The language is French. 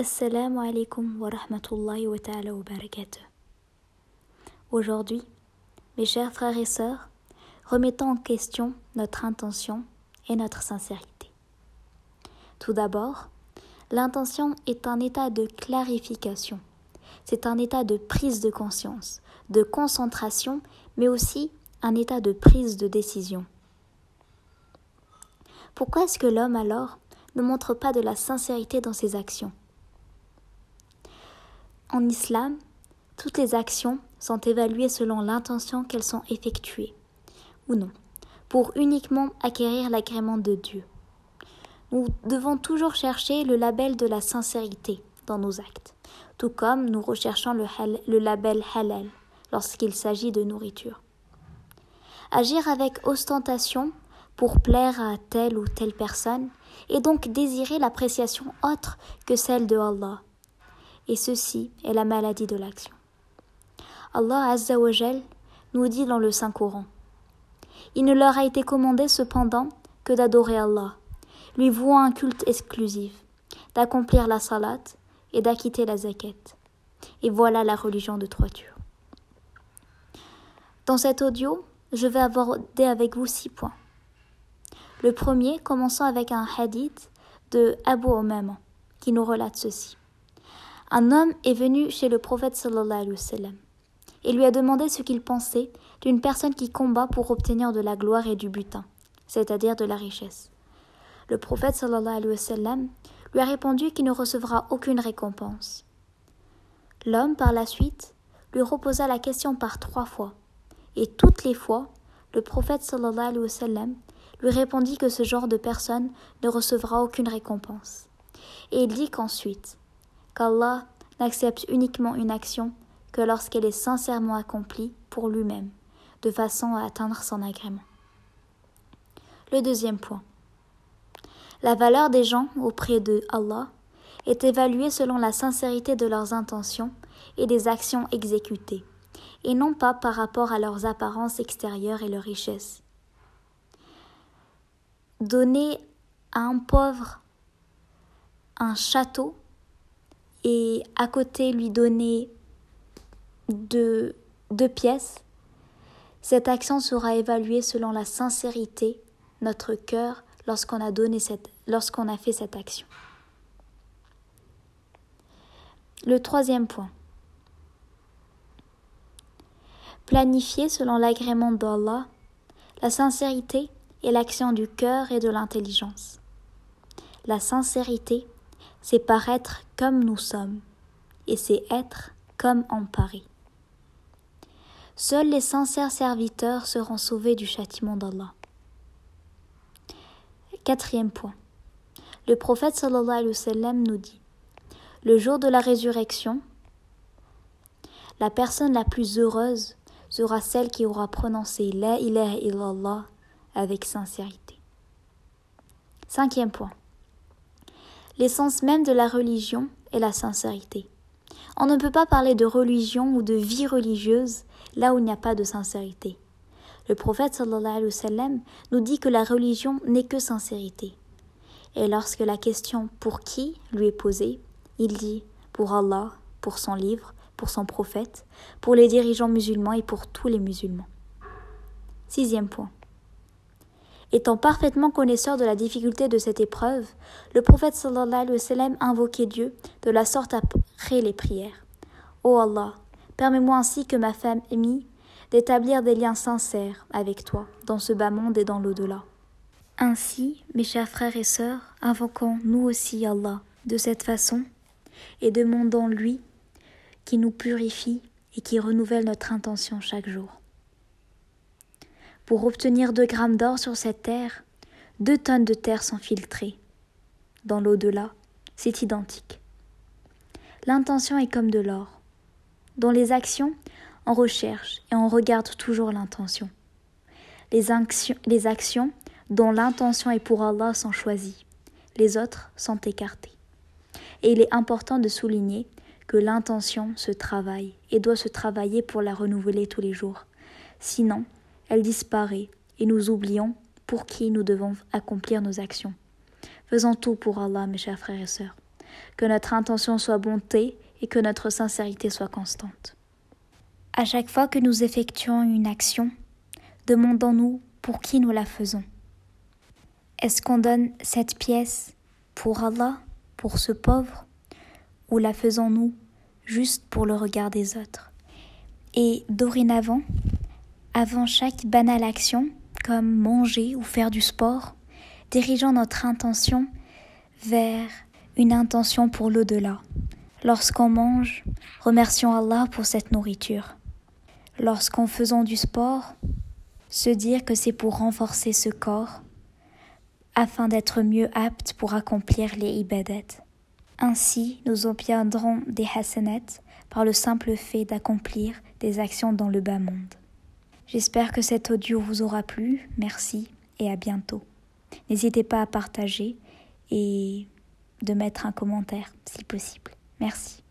Assalamu alaikum wa rahmatullahi wa. Aujourd'hui, mes chers frères et sœurs, remettons en question notre intention et notre sincérité. Tout d'abord, l'intention est un état de clarification. C'est un état de prise de conscience, de concentration, mais aussi un état de prise de décision. Pourquoi est-ce que l'homme alors ne montre pas de la sincérité dans ses actions? En islam, toutes les actions sont évaluées selon l'intention qu'elles sont effectuées, ou non, pour uniquement acquérir l'agrément de Dieu. Nous devons toujours chercher le label de la sincérité dans nos actes, tout comme nous recherchons le, label halal lorsqu'il s'agit de nourriture. Agir avec ostentation pour plaire à telle ou telle personne, et donc désirer l'appréciation autre que celle de Allah. Et ceci est la maladie de l'action. Allah Azzawajal nous dit dans le Saint-Coran Il ne leur a été commandé cependant que d'adorer Allah, lui vouant un culte exclusif, d'accomplir la salat et d'acquitter la zakat. Et voilà la religion de toiture. Dans cet audio, je vais aborder avec vous six points. Le premier, commençant avec un hadith de Abu Umama, qui nous relate ceci. Un homme est venu chez le prophète sallallahu alayhi wa sallam et lui a demandé ce qu'il pensait d'une personne qui combat pour obtenir de la gloire et du butin, c'est-à-dire de la richesse. Le prophète sallallahu alayhi wa sallam lui a répondu qu'il ne recevra aucune récompense. L'homme, par la suite, lui reposa la question par trois fois, et toutes les fois, le prophète sallallahu alayhi wa sallam lui répondit que ce genre de personne ne recevra aucune récompense. Et il dit qu'ensuite, qu'Allah n'accepte uniquement une action que lorsqu'elle est sincèrement accomplie pour lui-même, de façon à atteindre son agrément. Le deuxième point. La valeur des gens auprès de Allah est évaluée selon la sincérité de leurs intentions et des actions exécutées, et non pas par rapport à leurs apparences extérieures et leurs richesses donner à un pauvre un château et à côté lui donner deux, deux pièces, cette action sera évaluée selon la sincérité, notre cœur, lorsqu'on a lorsqu'on a fait cette action. Le troisième point. Planifier selon l'agrément d'Allah, la sincérité et l'action du cœur et de l'intelligence. La sincérité, c'est paraître comme nous sommes, et c'est être comme en Paris. Seuls les sincères serviteurs seront sauvés du châtiment d'Allah. Quatrième point. Le prophète sallallahu alayhi wa nous dit Le jour de la résurrection, la personne la plus heureuse sera celle qui aura prononcé La ilaha illallah avec sincérité. Cinquième point. L'essence même de la religion est la sincérité. On ne peut pas parler de religion ou de vie religieuse là où il n'y a pas de sincérité. Le prophète nous dit que la religion n'est que sincérité. Et lorsque la question pour qui lui est posée, il dit pour Allah, pour son livre, pour son prophète, pour les dirigeants musulmans et pour tous les musulmans. Sixième point. Étant parfaitement connaisseur de la difficulté de cette épreuve, le prophète sallallahu alayhi wa sallam invoquait Dieu de la sorte après les prières. Ô Allah, permets-moi ainsi que ma femme aimée d'établir des liens sincères avec toi dans ce bas monde et dans l'au-delà. Ainsi, mes chers frères et sœurs, invoquons nous aussi Allah de cette façon et demandons lui qui nous purifie et qui renouvelle notre intention chaque jour. Pour obtenir deux grammes d'or sur cette terre, deux tonnes de terre sont filtrées. Dans l'au-delà, c'est identique. L'intention est comme de l'or. Dans les actions, on recherche et on regarde toujours l'intention. Les, actions, les actions dont l'intention est pour Allah sont choisies, les autres sont écartées. Et il est important de souligner que l'intention se travaille et doit se travailler pour la renouveler tous les jours. Sinon, elle disparaît et nous oublions pour qui nous devons accomplir nos actions. Faisons tout pour Allah, mes chers frères et sœurs. que notre intention soit bonté et que notre sincérité soit constante. À chaque fois que nous effectuons une action, demandons-nous pour qui nous la faisons. Est-ce qu'on donne cette pièce pour Allah, pour ce pauvre, ou la faisons-nous juste pour le regard des autres? Et dorénavant, avant chaque banale action, comme manger ou faire du sport, dirigeons notre intention vers une intention pour l'au-delà. Lorsqu'on mange, remercions Allah pour cette nourriture. Lorsqu'on faisons du sport, se dire que c'est pour renforcer ce corps, afin d'être mieux apte pour accomplir les ibadat. Ainsi, nous obtiendrons des hasanats par le simple fait d'accomplir des actions dans le bas monde. J'espère que cet audio vous aura plu. Merci et à bientôt. N'hésitez pas à partager et de mettre un commentaire si possible. Merci.